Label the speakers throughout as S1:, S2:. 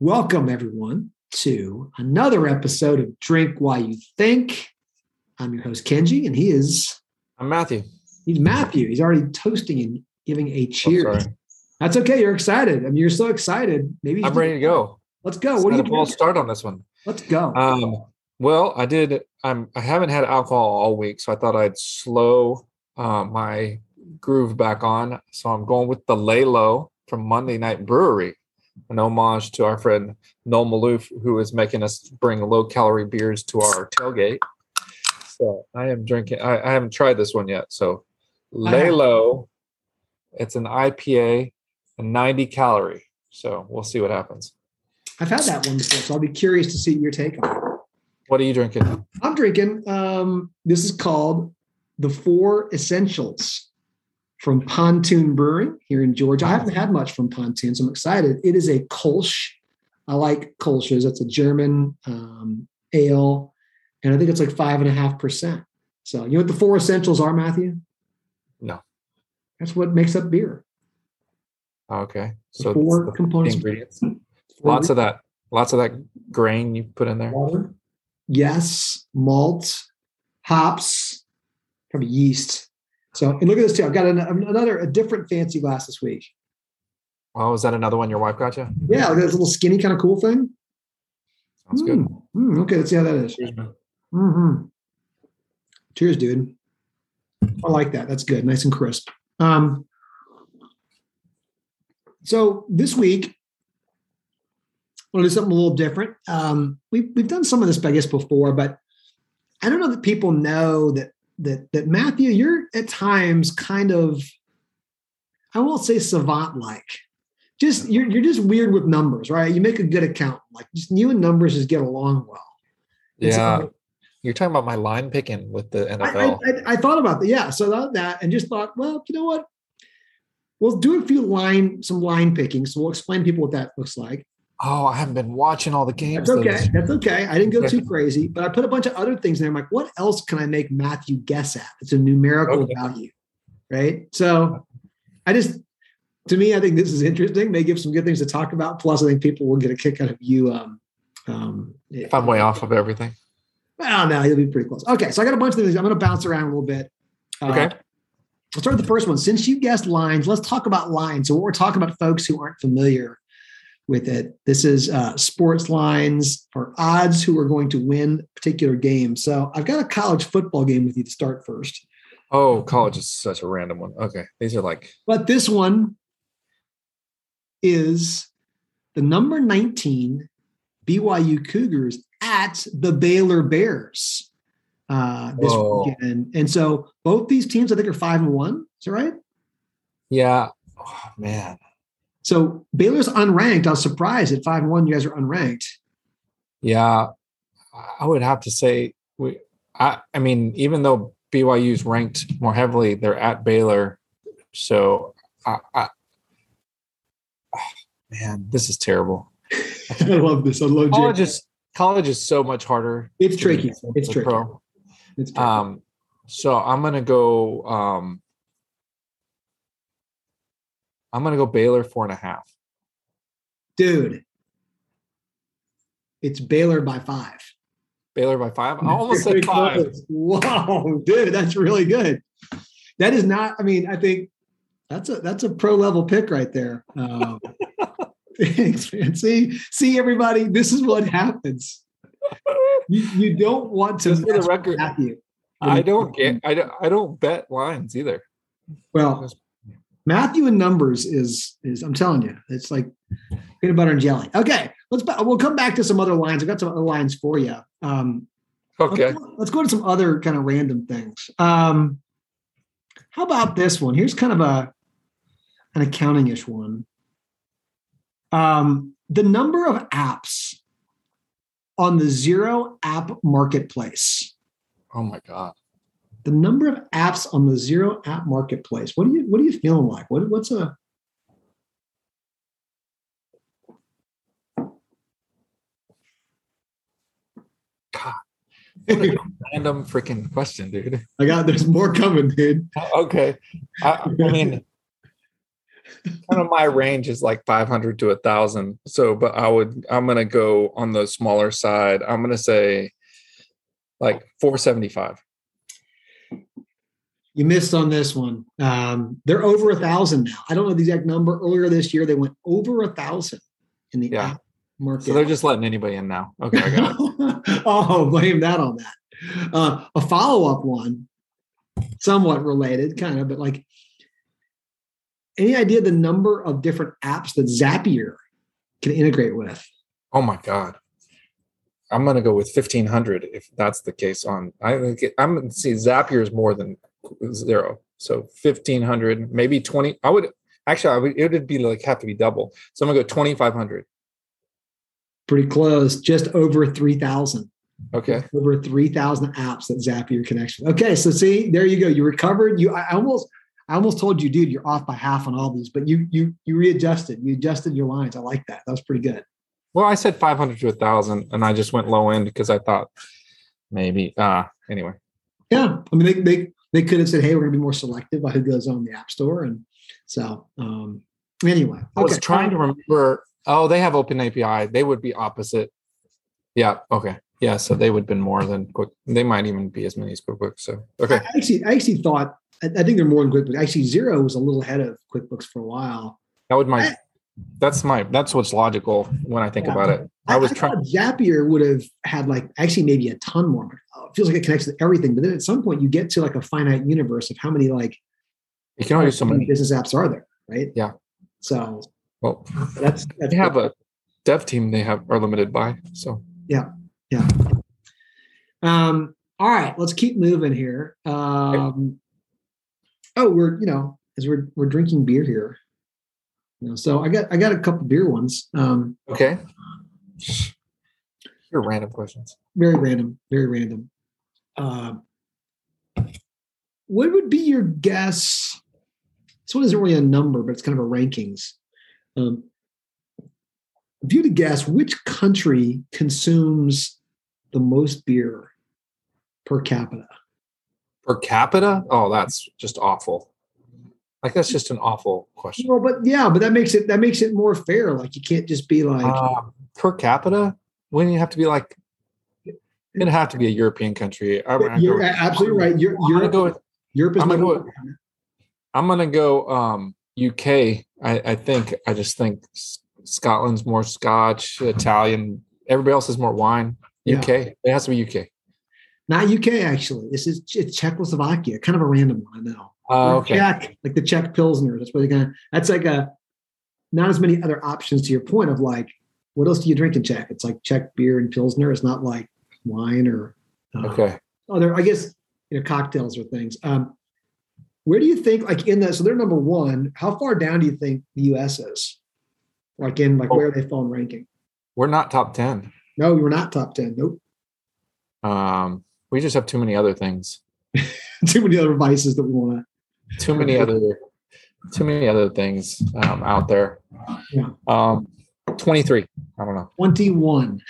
S1: Welcome, everyone, to another episode of Drink While You Think. I'm your host, Kenji, and he is.
S2: I'm Matthew.
S1: He's Matthew. He's already toasting and giving a cheers.
S2: Oh.
S1: That's okay. You're excited. I mean, you're so excited. Maybe
S2: I'm ready to go.
S1: Let's go.
S2: Let's
S1: What do you
S2: a ball
S1: drinking?
S2: start on this one.
S1: Let's go.
S2: Um, well, I did. I'm. I haven't had alcohol all week, so I thought I'd slow uh, my groove back on. So I'm going with the Lay Low from Monday Night Brewery, an homage to our friend Noel Maloof, who is making us bring low calorie beers to our tailgate. So I am drinking. I, I haven't tried this one yet. So Lay. Low. It's an IPA, and 90 calorie. So we'll see what happens.
S1: I've had that one before, so I'll be curious to see your take on it.
S2: What are you drinking?
S1: I'm drinking. Um, this is called the Four Essentials from Pontoon Brewing here in Georgia. I haven't had much from Pontoon, so I'm excited. It is a Kolsch. I like Kolsch's. That's a German um, ale, and I think it's like five and a half percent. So you know what the four essentials are, Matthew?
S2: No.
S1: That's what makes up beer.
S2: Okay.
S1: The
S2: So
S1: four components.
S2: ingredients. Lots of that. Lots of that grain you put in there.
S1: water. Yes, malt, hops, probably yeast. So, and look at this too. I've got an, another, a different fancy glass this week.
S2: Oh, is that another one your wife got you?
S1: Yeah, look at this little skinny kind of cool thing.
S2: Sounds good.
S1: Mm, mm, okay, let's see how that is.
S2: Cheers, man.
S1: hmm Cheers, dude. I like that. That's good. Nice and crisp. Um, so this week, we'll do something a little different. Um, we've we've done some of this, I guess, before, but I don't know that people know that that that Matthew, you're at times kind of, I won't say savant-like. Just you're you're just weird with numbers, right? You make a good accountant. Like just you and numbers just get along well. And so-
S2: Yeah. You're talking about my line picking with the
S1: I,
S2: NFL.
S1: I, I thought about that. Yeah. So I thought that and just thought, well, you know what? We'll do a few line, some line picking. So we'll explain to people what that looks like.
S2: Oh, I haven't been watching all the games.
S1: That's okay. That's okay. I didn't go too crazy, but I put a bunch of other things in there. I'm like, what else can I make Matthew guess at? It's a numerical
S2: Okay.
S1: value. Right. So I just, to me, I think this is interesting. May give some good things to talk about. Plus, I think people will get a kick out of you. Um, um,
S2: If I'm way off of everything.
S1: Well, no, you'll be pretty close. Okay, so I got a bunch of things. I'm going to bounce around a little bit. Uh,
S2: Okay.
S1: Let's start with the first one. Since you guessed lines, let's talk about lines. So, what we're talking about, folks who aren't familiar with it, this is uh, sports lines or odds who are going to win particular games. So, I've got a college football game with you to start first.
S2: Oh, college is such a random one. Okay. These are like,
S1: But this one is the number 19 BYU Cougars at the Baylor Bears uh, this
S2: Whoa.
S1: weekend. And so both these teams, I think, are five and one. Is that right?
S2: yeah. Oh, man.
S1: So Baylor's unranked. I was surprised at five and one. You guys are unranked.
S2: Yeah. I would have to say, we, I, I mean, even though BYU's ranked more heavily, they're at Baylor. So, I, I, man, this is terrible.
S1: I love this. I love
S2: college is college is so much harder.
S1: It's tricky. It's tricky.
S2: pro.
S1: It's tricky.
S2: Um, so I'm gonna go. Um, I'm gonna go Baylor four and a half.
S1: Dude, it's Baylor by five.
S2: Baylor by five. I almost said five.
S1: Wow, dude, that's really good. That is not. I mean, I think that's a that's a pro level pick right there. Um, thanks, man. See, see, everybody, this is what happens. You, you don't want to
S2: for the record. I don't get. I don't. I don't bet lines either.
S1: Well, Matthew and numbers is is I'm telling you, it's like peanut butter and jelly. Okay, let's. We'll come back to some other lines. I've got some other lines for you. Um,
S2: Okay.
S1: Let's, go- let's go to some other kind of random things. Um, how about this one? Here's kind of a an accounting-ish one. Um, the number of apps on the Xero app marketplace.
S2: Oh my god.
S1: The number of apps on the Xero app marketplace. What do you what are you feeling like? What, what's a
S2: God. What a random freaking question, dude.
S1: I got there's more coming, dude.
S2: Oh, okay. I, I mean, kind of my range is like 500 to a thousand. So, but I would, I'm going to go on the smaller side. I'm going to say like 475.
S1: You missed on this one. Um, they're over a thousand now. I don't know the exact number. Earlier this year, they went over a thousand in the
S2: Yeah.
S1: app market.
S2: So they're just letting anybody in now. Okay. I got it.
S1: oh, blame that on that. Uh, a follow up one, somewhat related, kind of, but like, any idea the number of different apps that Zapier can integrate with?
S2: Oh my God. I'm going to go with 1500 if that's the case on, I think I'm going to see Zapier is more than Xero. So 1500, maybe 20. I would actually, I would, it would be like have to be double. So I'm to go 2500.
S1: Pretty close, just over 3,000.
S2: Okay.
S1: Over 3,000 apps that Zapier connection. Okay, so see, there you go. You recovered. You, I I almost, I almost told you, dude, you're off by half on all these, but you, you, you readjusted. You adjusted your lines. I like that. That was pretty good.
S2: Well, I said 500 to a thousand and I just went low end because I thought maybe, uh, anyway.
S1: Yeah, I mean, they they they could have said, "Hey, we're going to be more selective about who goes on the App Store," and so um, anyway,
S2: I was
S1: okay.
S2: trying to remember. Oh, they have open API. They would be opposite. Yeah. Okay. Yeah. So they would have been more than quick. They might even be as many as QuickBooks. So okay.
S1: I actually, I actually thought I, I think they're more than QuickBooks. Actually, Xero was a little ahead of QuickBooks for a while.
S2: That would my. That's my. That's what's logical when I think
S1: Yeah.
S2: about it. I was trying.
S1: Zapier would have had like actually maybe a ton more. It feels like it connects to everything, but then at some point you get to like a finite universe of how many like
S2: You can only do so many.
S1: business apps are there, right?
S2: Yeah.
S1: So
S2: Well,
S1: that's that's
S2: they have a dev team. They have are limited by. So
S1: yeah, Yeah. Um, all right, let's keep moving here. Um, oh, we're you know as we're we're drinking beer here. You know, so I got I got a couple beer ones. Um,
S2: okay. Your random questions.
S1: very random, very random. Um, what would be your guess? This one isn't really a number, but it's kind of a rankings. Um, if you had to guess, which country consumes the most beer per capita?
S2: Per capita? Oh, that's just awful. Like that's just an awful question.
S1: Well, but yeah, but that makes it that makes it more fair. Like you can't just be like,
S2: Um, per capita, wouldn't you have to be like? It'd have to be a European country. I'm
S1: you're absolutely right. You're,
S2: I'm gonna
S1: Europe,
S2: go. with-
S1: Europe is
S2: I'm gonna go-. I'm gonna go. Um, UK. I, I think. I just think Scotland's more Scotch, Italian. Everybody else is more wine.
S1: Yeah.
S2: UK. It has to be UK.
S1: Not UK actually. This is it's Czechoslovakia. Kind of a random one, I know.
S2: Uh,
S1: Or
S2: okay.
S1: Czech, like the Czech Pilsner. That's they're gonna. That's like a not as many other options to your point of like, what else do you drink in Czech? It's like Czech beer and Pilsner. It's not like wine or uh,
S2: Okay.
S1: other. I guess you know cocktails or things. Um, where do you think like in that? So they're number one. How far down do you think the U.S. is? Like in like
S2: Oh.
S1: where they fall in ranking?
S2: We're not top ten.
S1: No, we're not top ten. Nope.
S2: Um, we just have too many other things.
S1: Too many other vices that we want to.
S2: Too many other. Too many other things um, out there.
S1: Yeah.
S2: Um, twenty three. I don't know.
S1: Twenty-one.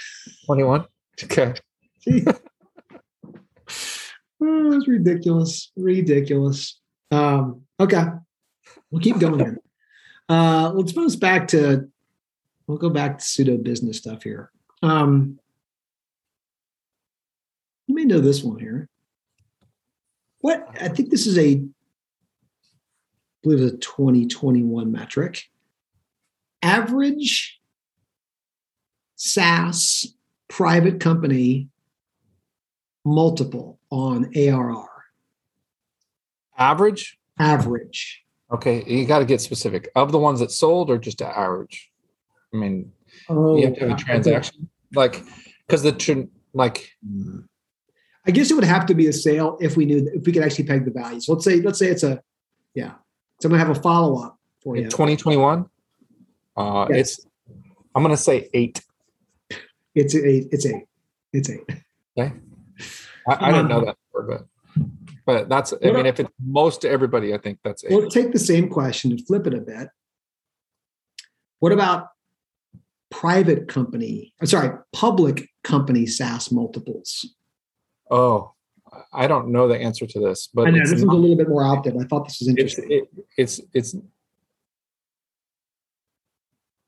S2: Twenty one. Okay.
S1: Oh, that's ridiculous. Ridiculous. Um, okay. We'll keep going here. Uh, let's move us back to, we'll go back to pseudo business stuff here. Um, you may know this one here. What, I think this is a, believe it's a 2021 metric. Average SaaS private company multiple on ARR.
S2: Average.
S1: Average.
S2: Okay, you got to get specific. Of the ones that sold, or just average? I mean,
S1: Oh,
S2: you have to have a transaction, like because the tr- like hmm.
S1: I guess it would have to be a sale if we knew if we could actually peg the value. So let's say let's say it's a yeah. So I'm gonna have a follow up for you.
S2: in 2021, uh,
S1: Yes.
S2: it's I'm gonna say eight.
S1: It's a it's a it's eight.
S2: Okay, I, I didn't know that, before, but but that's. I mean, if it's most to everybody, I think that's eight.
S1: We'll take the same question and flip it a bit. What about private company? I'm sorry, public company SaaS multiples?
S2: oh, I don't know the answer to this, but
S1: I know
S2: it's
S1: this is a little bit more out there. I thought this was
S2: it's
S1: interesting.
S2: it, it's it's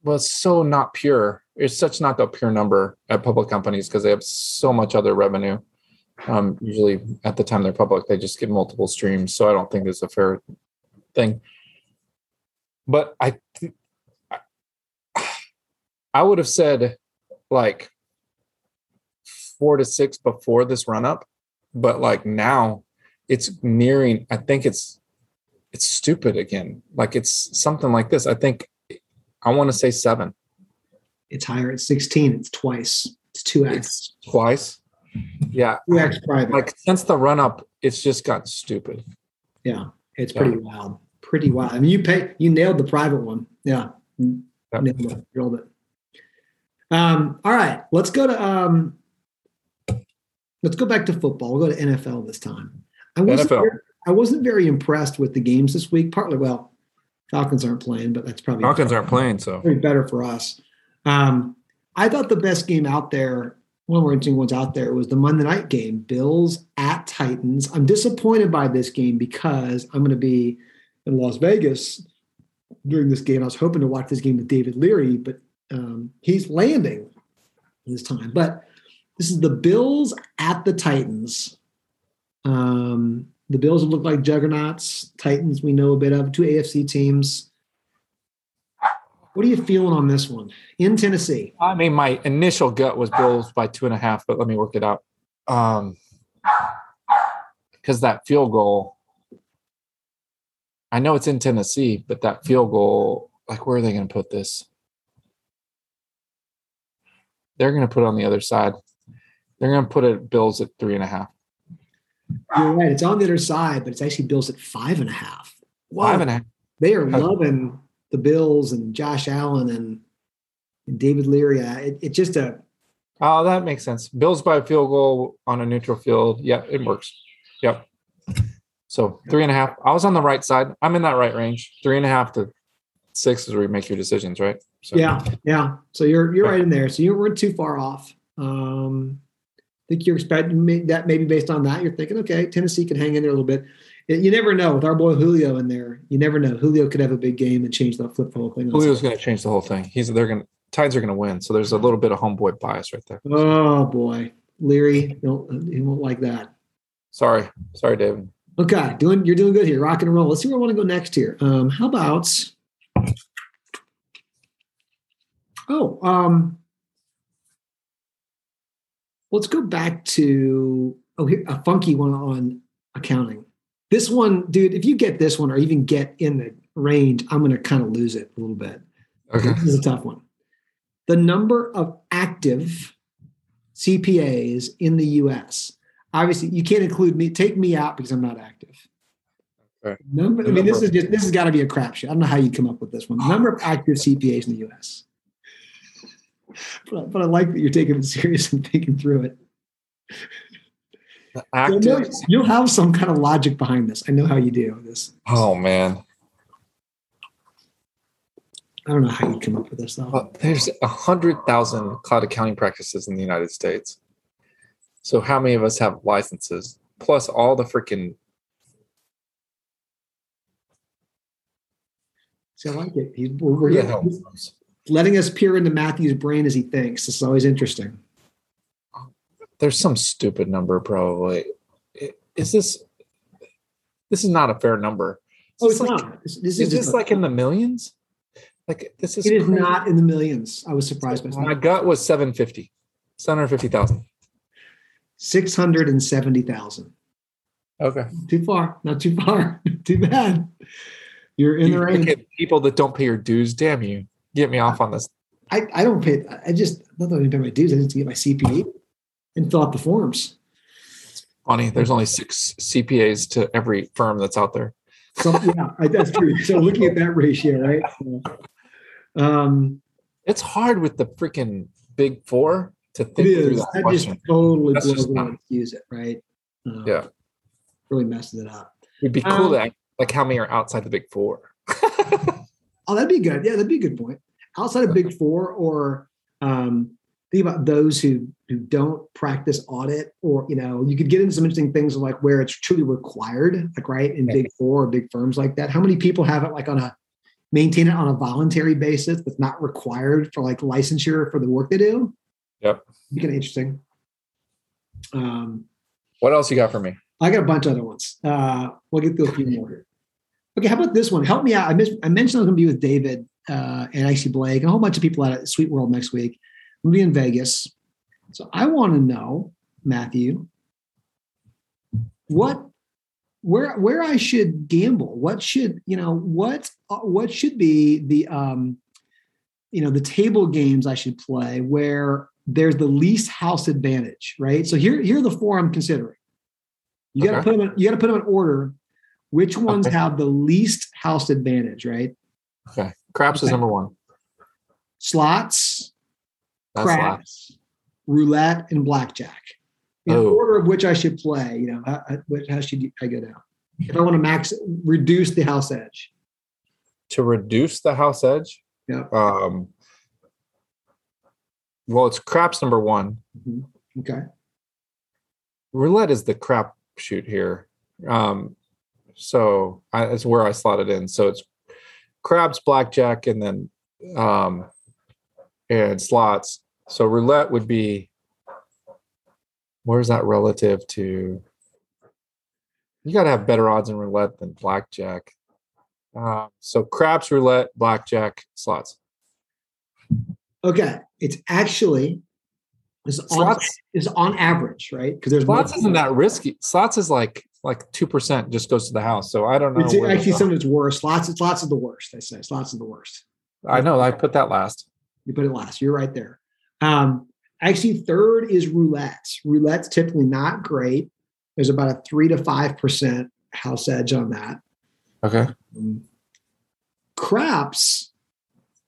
S2: well, it's so not pure. It's such not the pure number at public companies because they have so much other revenue. Um, usually, at the time they're public, they just get multiple streams. So I don't think it's a fair thing. But I, th- I would have said like four to six before this run up, but like now it's nearing. I think it's it's stupid again. Like it's something like this. I think I want to say seven.
S1: It's higher at 16. It's twice. It's 2x.
S2: It's twice. Yeah.
S1: 2x private.
S2: Like since the run up, it's just got stupid.
S1: yeah. It's pretty wild. Pretty wild. I mean, you pay, you nailed the private one. Yeah.
S2: Yep.
S1: Nailed it. Nailed it. Um, all right. Let's go to, um, let's go back to football. We'll go to NFL this time. I wasn't,
S2: NFL.
S1: very, I wasn't very impressed with the games this week. Partly, well, Falcons aren't playing, but that's probably
S2: Falcons aren't playing, so
S1: probably better for us. Um, I thought the best game out there, one of the more interesting ones out there, was the Monday night game, Bills at Titans. I'm disappointed by this game because I'm going to be in Las Vegas during this game. I was hoping to watch this game with David Leary, but um, he's landing this time. But this is the Bills at the Titans. Um, the Bills look like juggernauts. Titans, we know a bit of two AFC teams. What are you feeling on this one in Tennessee?
S2: I mean, my initial gut was Bills by two and a half, but let me work it out. Um, because that field goal, I know it's in Tennessee, but that field goal, like, where are they going to put this? They're going to put it on the other side. They're going to put it Bills at three and a half.
S1: You're right. It's on the other side, but it's actually Bills at five and a half. Wow.
S2: Five and a half.
S1: They are loving the Bills and Josh Allen and, and David Leary. Uh, It, it's just a
S2: Oh, that makes sense. Bills by field goal on a neutral field. Yeah, it works. Yep. So three and a half. I was on the right side. I'm in that right range. Three and a half to six is where you make your decisions, right? So
S1: yeah, yeah. So you're you're right in there. So you weren't too far off. Um, think you're expecting that maybe based on that you're thinking, okay, Tennessee can hang in there a little bit. You never know with our boy Julio in there. You never know. Julio could have a big game and change the flip whole thing.
S2: Julio's going to change the whole thing. He's they're going to Tides are going to win. So there's a little bit of homeboy bias right there.
S1: Oh boy, Leary, don't, he won't like that.
S2: Sorry, sorry, David.
S1: Okay, doing you're doing good here, rock and roll. Let's see where I want to go next here. Um, how about? Oh, um, let's go back to oh here a funky one on accounting. This one, dude, if you get this one or even get in the range, I'm going to kind of lose it a little bit.
S2: Okay.
S1: This is a tough one. The number of active CPAs in the US. Obviously, you can't include me. Take me out because I'm not active.
S2: Right.
S1: Number, I mean, this is just this has got to be a crapshoot. I don't know how you come up with this one. Number of active CPAs in the US. But, but I like that you're taking it serious and thinking through it.
S2: The
S1: So
S2: active.
S1: you'll have some kind of logic behind this. I know how you do this.
S2: Oh man.
S1: I don't know how you come up with this though.
S2: Well, there's a hundred thousand cloud accounting practices in the United States. So how many of us have licenses? Plus all the freaking
S1: So I like it. He's, we're, we're
S2: who the
S1: he's
S2: knows?
S1: Letting us peer into Matthew's brain as he thinks. This is always interesting.
S2: There's some stupid number probably. Is this? This is not a fair number.
S1: Oh, it's
S2: like,
S1: not. This, this
S2: Is
S1: is
S2: this
S1: just
S2: like in the millions? Like this is.
S1: it is
S2: crazy.
S1: not in the millions. I was surprised by
S2: My gut was 750. 750,000.
S1: Six hundred and seventy thousand.
S2: Okay.
S1: Too far. Not too far. too bad. You're in the
S2: You
S1: range.
S2: look at people that don't pay your dues. Damn you. Get me off on this.
S1: I, I don't pay. I just not that I didn't pay my dues. I just get my CPA and fill out the forms.
S2: Funny. There's only six CPAs to every firm that's out there.
S1: So yeah, that's true. So looking at that ratio, right? Um,
S2: It's hard with the freaking big four to
S1: it
S2: think through
S1: is.
S2: that
S1: That just totally
S2: That's
S1: blows
S2: just not-
S1: when use it, right? Um,
S2: Yeah.
S1: really messes it up.
S2: It'd be cool
S1: Um,
S2: to like how many are outside the big four.
S1: Oh, that'd be good. Yeah, that'd be a good point. Outside of Big Four, or um, think about those who who don't practice audit, or you know, you could get into some interesting things like where it's truly required, like right in Big Four or big firms like that. How many people have it like on a maintain it on a voluntary basis that's not required for like licensure for the work they do.
S2: Yep.
S1: Be kind of interesting. Um,
S2: What else you got for me?
S1: I got a bunch of other ones. Uh, we'll get through a few more here. Okay, how about this one? Help me out. I, miss, I mentioned I was going to be with David uh, and actually Blake and a whole bunch of people at SuiteWorld next week. I'm going to be in Vegas. So I want to know, Matthew, what where where I should gamble. What should you know? What uh, what should be the um, you know the table games I should play where there's the least house advantage, right? So here here are the four I'm considering. You got to
S2: Okay.
S1: put them. In, you got to put them in order. Which ones
S2: Okay.
S1: have the least house advantage, right?
S2: Okay. Craps is number one.
S1: Slots,
S2: That's
S1: craps, roulette, and blackjack. In
S2: Oh.
S1: order of which I should play, you know, how, should I go down? If I want to max reduce the house edge.
S2: To reduce the house edge.
S1: Yeah.
S2: Um well, it's craps number one.
S1: Okay.
S2: roulette is the crap shoot here. Um, so I, that's where I slot it in. So it's craps, blackjack, and then um, and slots. So roulette would be where's that relative to? You got to have better odds in roulette than blackjack. Uh, so craps, roulette, blackjack, slots.
S1: Okay. It's actually is on
S2: Slots,
S1: is on average, right? Because there's
S2: slots isn't that risky. Slots is like like two percent just goes to the house. So I don't know.
S1: It's actually some of it's worse. Slots, lots of the worst. They say it's lots of the worst.
S2: I know. I put that last.
S1: You put it last. You're right there. Um, actually, third is roulette. Roulette's typically not great. There's about a three to five percent house edge on that.
S2: Okay.
S1: Craps,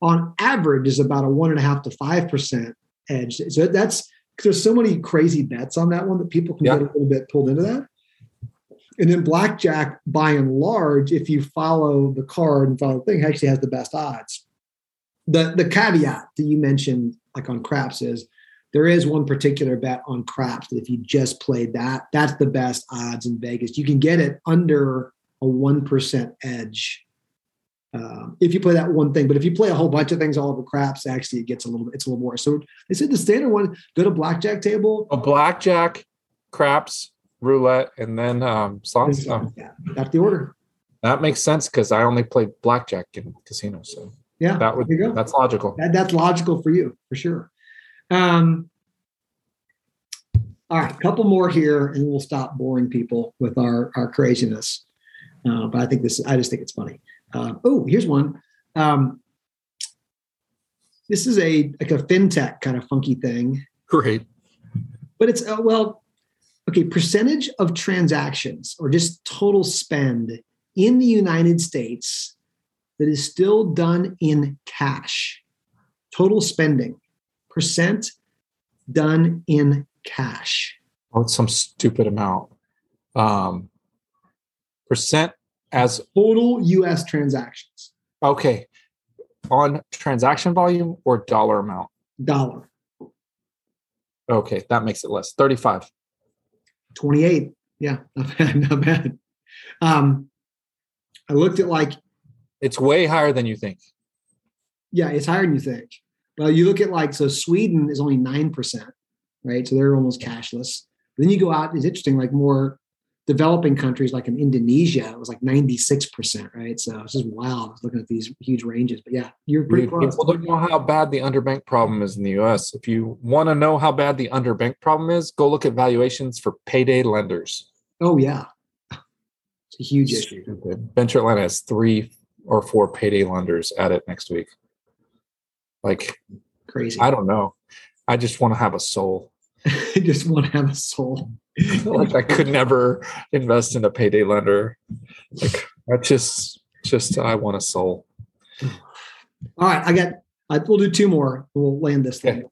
S1: on average, is about a one and a half to five percent edge. So that's there's so many crazy bets on that one that people can
S2: Yeah.
S1: get a little bit pulled into that. And then blackjack, by and large, if you follow the card and follow the thing, actually has the best odds. The the caveat that you mentioned, like on craps, is there is one particular bet on craps that if you just played that, that's the best odds in Vegas. You can get it under a one percent edge um, if you play that one thing. But if you play a whole bunch of things all over craps, actually it gets a little bit it's a little more. So they said the standard one, go to blackjack table.
S2: A blackjack, craps, roulette, and then um, slots. Um,
S1: Yeah, that's the order.
S2: that makes sense because I only played blackjack in casinos, so
S1: Yeah,
S2: that would
S1: go.
S2: that's logical.
S1: That, that's logical for you for sure. Um, all right, a couple more here, and we'll stop boring people with our our craziness. Uh, but I think this, I just think it's funny. Uh, oh, here's one. Um, this is a like a fintech kind of funky thing,
S2: Great.
S1: but it's uh, well, okay. Percentage of transactions or just total spend in the United States that is still done in cash. Total spending percent done in cash.
S2: Oh, it's some stupid amount. Um, percent as
S1: Total US transactions,
S2: okay on transaction volume or dollar amount.
S1: dollar,
S2: Okay, that makes it less. Thirty-five.
S1: 28. Yeah, not bad, not bad. Um, I looked at like,
S2: It's way higher than you think.
S1: yeah, it's higher than you think. But you look at like, so Sweden is only 9%, right? So they're almost cashless. Then you go out, it's interesting, like more developing countries like in Indonesia, it was like 96%, right? So it's just wild looking at these huge ranges. But yeah, you're pretty close.
S2: People don't know how bad the underbank problem is in the U.S. If you want to know how bad the underbank problem is, go look at valuations for payday lenders.
S1: Oh, yeah. It's a huge issue.
S2: Stupid. Venture Atlanta has three or four payday lenders at it next week. Like,
S1: Crazy.
S2: I don't know. I just want to have a soul.
S1: I just want to have a soul.
S2: like I could never invest in a payday lender. Like I just, just I want a soul.
S1: All right, I got. I, we'll do two more. We'll land this thing.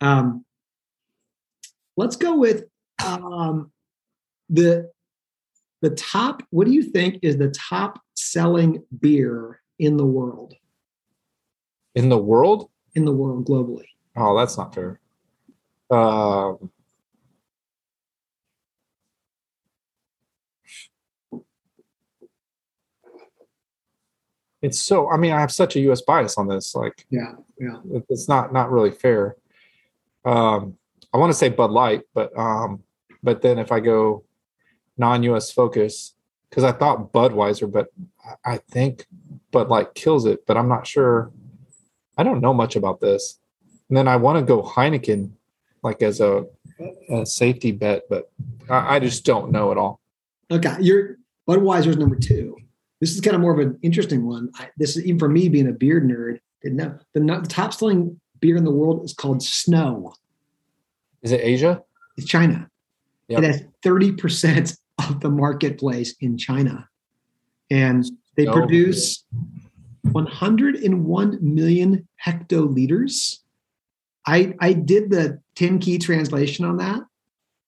S1: Um, let's go with um, the the top. What do you think is the top selling beer in the world?
S2: In the world?
S1: In the world globally.
S2: Oh, that's not fair. Um, it's so. I mean, I have such a U.S. bias on this. Like,
S1: Yeah, yeah.
S2: it's not not really fair. Um, I want to say Bud Light, but um, but then if I go non-U.S. focus, because I thought Budweiser, but I- think Bud Light kills it, but I'm not sure. I don't know much about this. And then I want to go Heineken, like as a, a safety bet, but I, I just don't know at all.
S1: Okay, your Budweiser's number two. This is kind of more of an interesting one. I, this is even for me being a beer nerd. Didn't know the, the top selling beer in the world is called Snow.
S2: Is it Asia?
S1: It's China.
S2: Yep.
S1: It has thirty percent of the marketplace in China, and they produce one hundred and one million hectoliters. I I did the ten key translation on that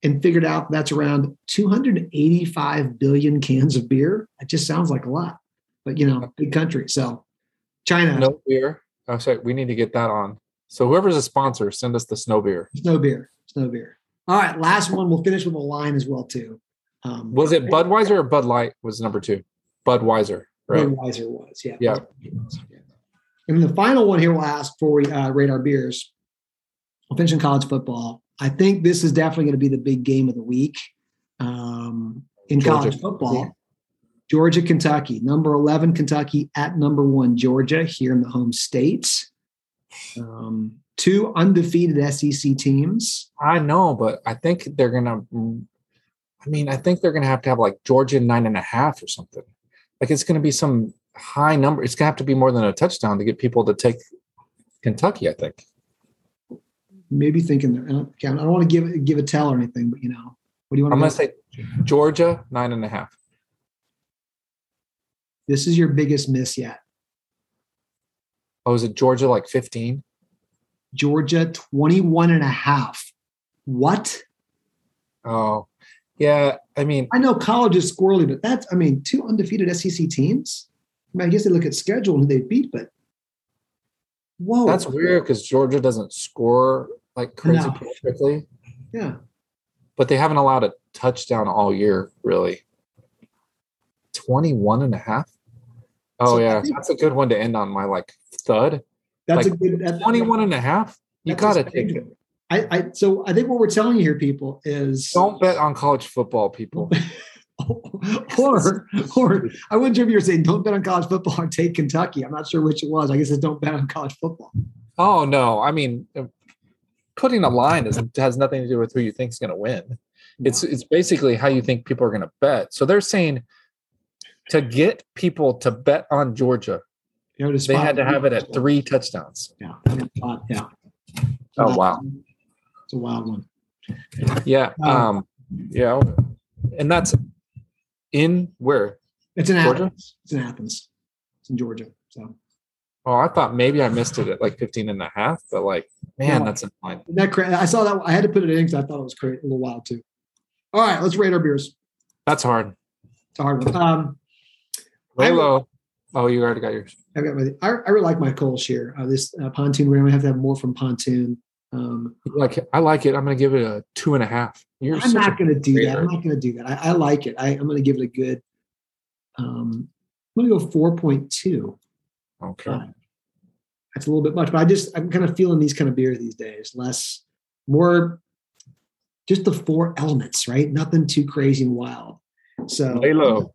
S1: and figured out that's around 285 billion cans of beer. It just sounds like a lot, but you know, big country. So China,
S2: No beer. Oh, sorry. We need to get that on. So whoever's a sponsor, send us the snow beer.
S1: snow beer, snow beer. All right, last one. We'll finish with a line as well too. Um,
S2: Was it Budweiser or Bud Light was number two? Budweiser, right?
S1: Budweiser was, yeah.
S2: Yeah.
S1: And the final one here we'll ask before we uh, rate our beers. We'll finish in college football. I think this is definitely going to be the big game of the week um, in
S2: Georgia,
S1: college football. Georgia, Kentucky, number 11, Kentucky at number one, Georgia, here in the home states. Um, two undefeated SEC teams.
S2: I know, but I think they're gonna. I mean, I think they're gonna have to have like Georgia nine and a half or something. Like it's gonna be some high number. It's gonna have to be more than a touchdown to get people to take Kentucky. I think.
S1: Maybe thinking, I don't, I don't want to give give a tell or anything, but you know, what do you want
S2: I'm
S1: to
S2: gonna say Georgia nine and a half.
S1: This is your biggest miss yet.
S2: Oh, is it Georgia like 15?
S1: Georgia 21 and a half. What?
S2: Oh, yeah. I mean,
S1: I know college is squirrely, but that's, I mean, two undefeated SEC teams. I, mean, I guess they look at schedule and who they beat, but whoa.
S2: that's weird because Georgia doesn't score like crazy
S1: No.
S2: quickly,
S1: Yeah.
S2: but they haven't allowed a touchdown all year, really. 21 and a half? Oh,
S1: So
S2: yeah.
S1: think-
S2: That's a good one to end on my like thud.
S1: That's
S2: Like,
S1: a good that-
S2: 21 and a half? You got to take it.
S1: I, I, so I think what we're telling you here, people, is
S2: Don't bet on college football, people.
S1: or, or I wasn't sure if you were saying don't bet on college football or take Kentucky. I'm not sure which it was. I guess it's don't bet on college football.
S2: Oh, no. I mean, putting a line is, has nothing to do with who you think is going to win. It's it's basically how you think people are going to bet. So they're saying to get people to bet on Georgia,
S1: You know, to
S2: they had to have it at three touchdowns.
S1: Yeah. Yeah.
S2: Oh, wow.
S1: It's a wild one.
S2: Yeah.
S1: Um,
S2: Um. Yeah. And that's in where?
S1: It's in
S2: Georgia?
S1: Athens. It's in Athens. It's in Georgia. So
S2: Oh, I thought maybe I missed it at like 15 and a half, but like, man,
S1: No.
S2: that's in line.
S1: Isn't that cra- I saw that. I had to put it in because I thought it was great. A little wild too. All right, let's rate our beers.
S2: That's hard.
S1: It's a hard one. Um,
S2: Lay
S1: I-
S2: low. Oh, you already got yours.
S1: I've got my, I, I really like my Cole shear. Uh, this uh, pontoon. We're gonna have to have more from pontoon. Um,
S2: Like, I like it. I'm going to give it a two and a half. You're
S1: I'm not going to do that. I'm not going to do that. I, I like it. I, I'm going to give it a good. Um, I'm going to go 4.2.
S2: okay.
S1: Uh, That's a little bit much, but I just I'm kind of feeling these kind of beers these days. Less, more, just the four elements, right? Nothing too crazy and wild. So
S2: Lay low.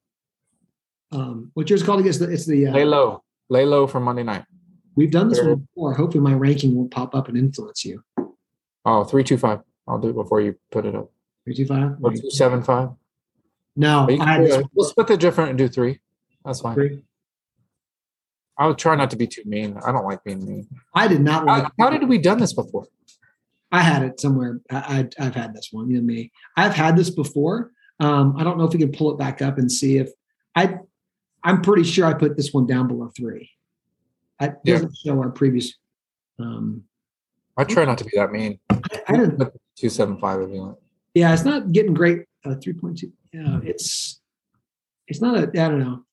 S1: Um, what's yours called? I guess the, it's the. Uh,
S2: Lay low. Lay low for Monday night.
S1: We've done this one before. Hopefully, my ranking won't pop up and influence you.
S2: Oh, 325. I'll do it before you put it up.
S1: Three two five.
S2: Or 275.
S1: No, I
S2: can
S1: had
S2: do
S1: this
S2: it. We'll split the different and do three. That's fine.
S1: three.
S2: I would try not to be too mean. I don't like being mean.
S1: I did not like.
S2: How, how did we done this before?
S1: I had it somewhere. I, I, I've had this one. You know me. I've had this before. Um, I don't know if we can pull it back up and see if I. I'm pretty sure I put this one down below three. It
S2: Yeah.
S1: doesn't show our previous. Um,
S2: I try not to be that mean.
S1: I, I didn't.
S2: 275 if you want.
S1: Yeah, it's not getting great. Uh, Three point two. Yeah, it's it's not a. I don't know.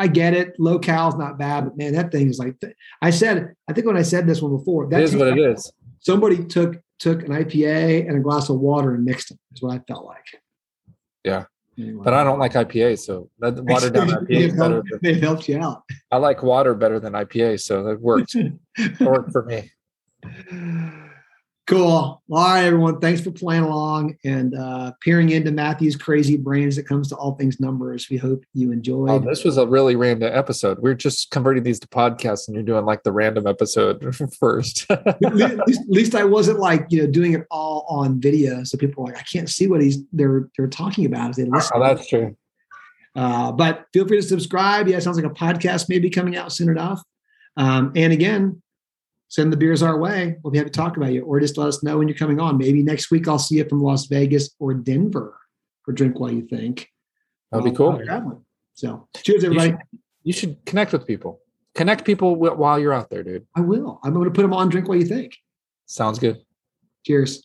S1: I get it. Low cal's not bad, but man, that thing is like. I said. I think when I said this one before,
S2: It
S1: that
S2: is what it is.
S1: somebody took took an IPA and a glass of water and mixed them. Is what I felt like. Anyway.
S2: But I don't like IPA, so that watered down IPA is better. Than,
S1: it helps you out.
S2: I like water better than IPA, so that worked. it worked for me.
S1: Cool. All right, everyone. Thanks for playing along and uh, peering into Matthew's crazy brain as it comes to all things numbers. We hope you enjoyed.
S2: Oh, this was a really random episode. We're just converting these to podcasts, and you're doing like the random episode first.
S1: at, least, at least I wasn't like you know doing it all on video, so people are like, I can't see what he's they're they're talking about as they listen.
S2: Oh, that's true.
S1: Uh, but feel free to subscribe. Yeah, it sounds like a podcast may be coming out soon enough. Um, and again, send the beers our way. We'll be happy to talk about you, or just let us know when you're coming on. Maybe next week I'll see you from Las Vegas or Denver for Drink While You Think.
S2: That'd be cool.
S1: So, cheers, everybody.
S2: You should, you should, connect with people. Connect people while you're out there, dude.
S1: I will. I'm going to put them on Drink While You Think.
S2: Sounds good.
S1: Cheers.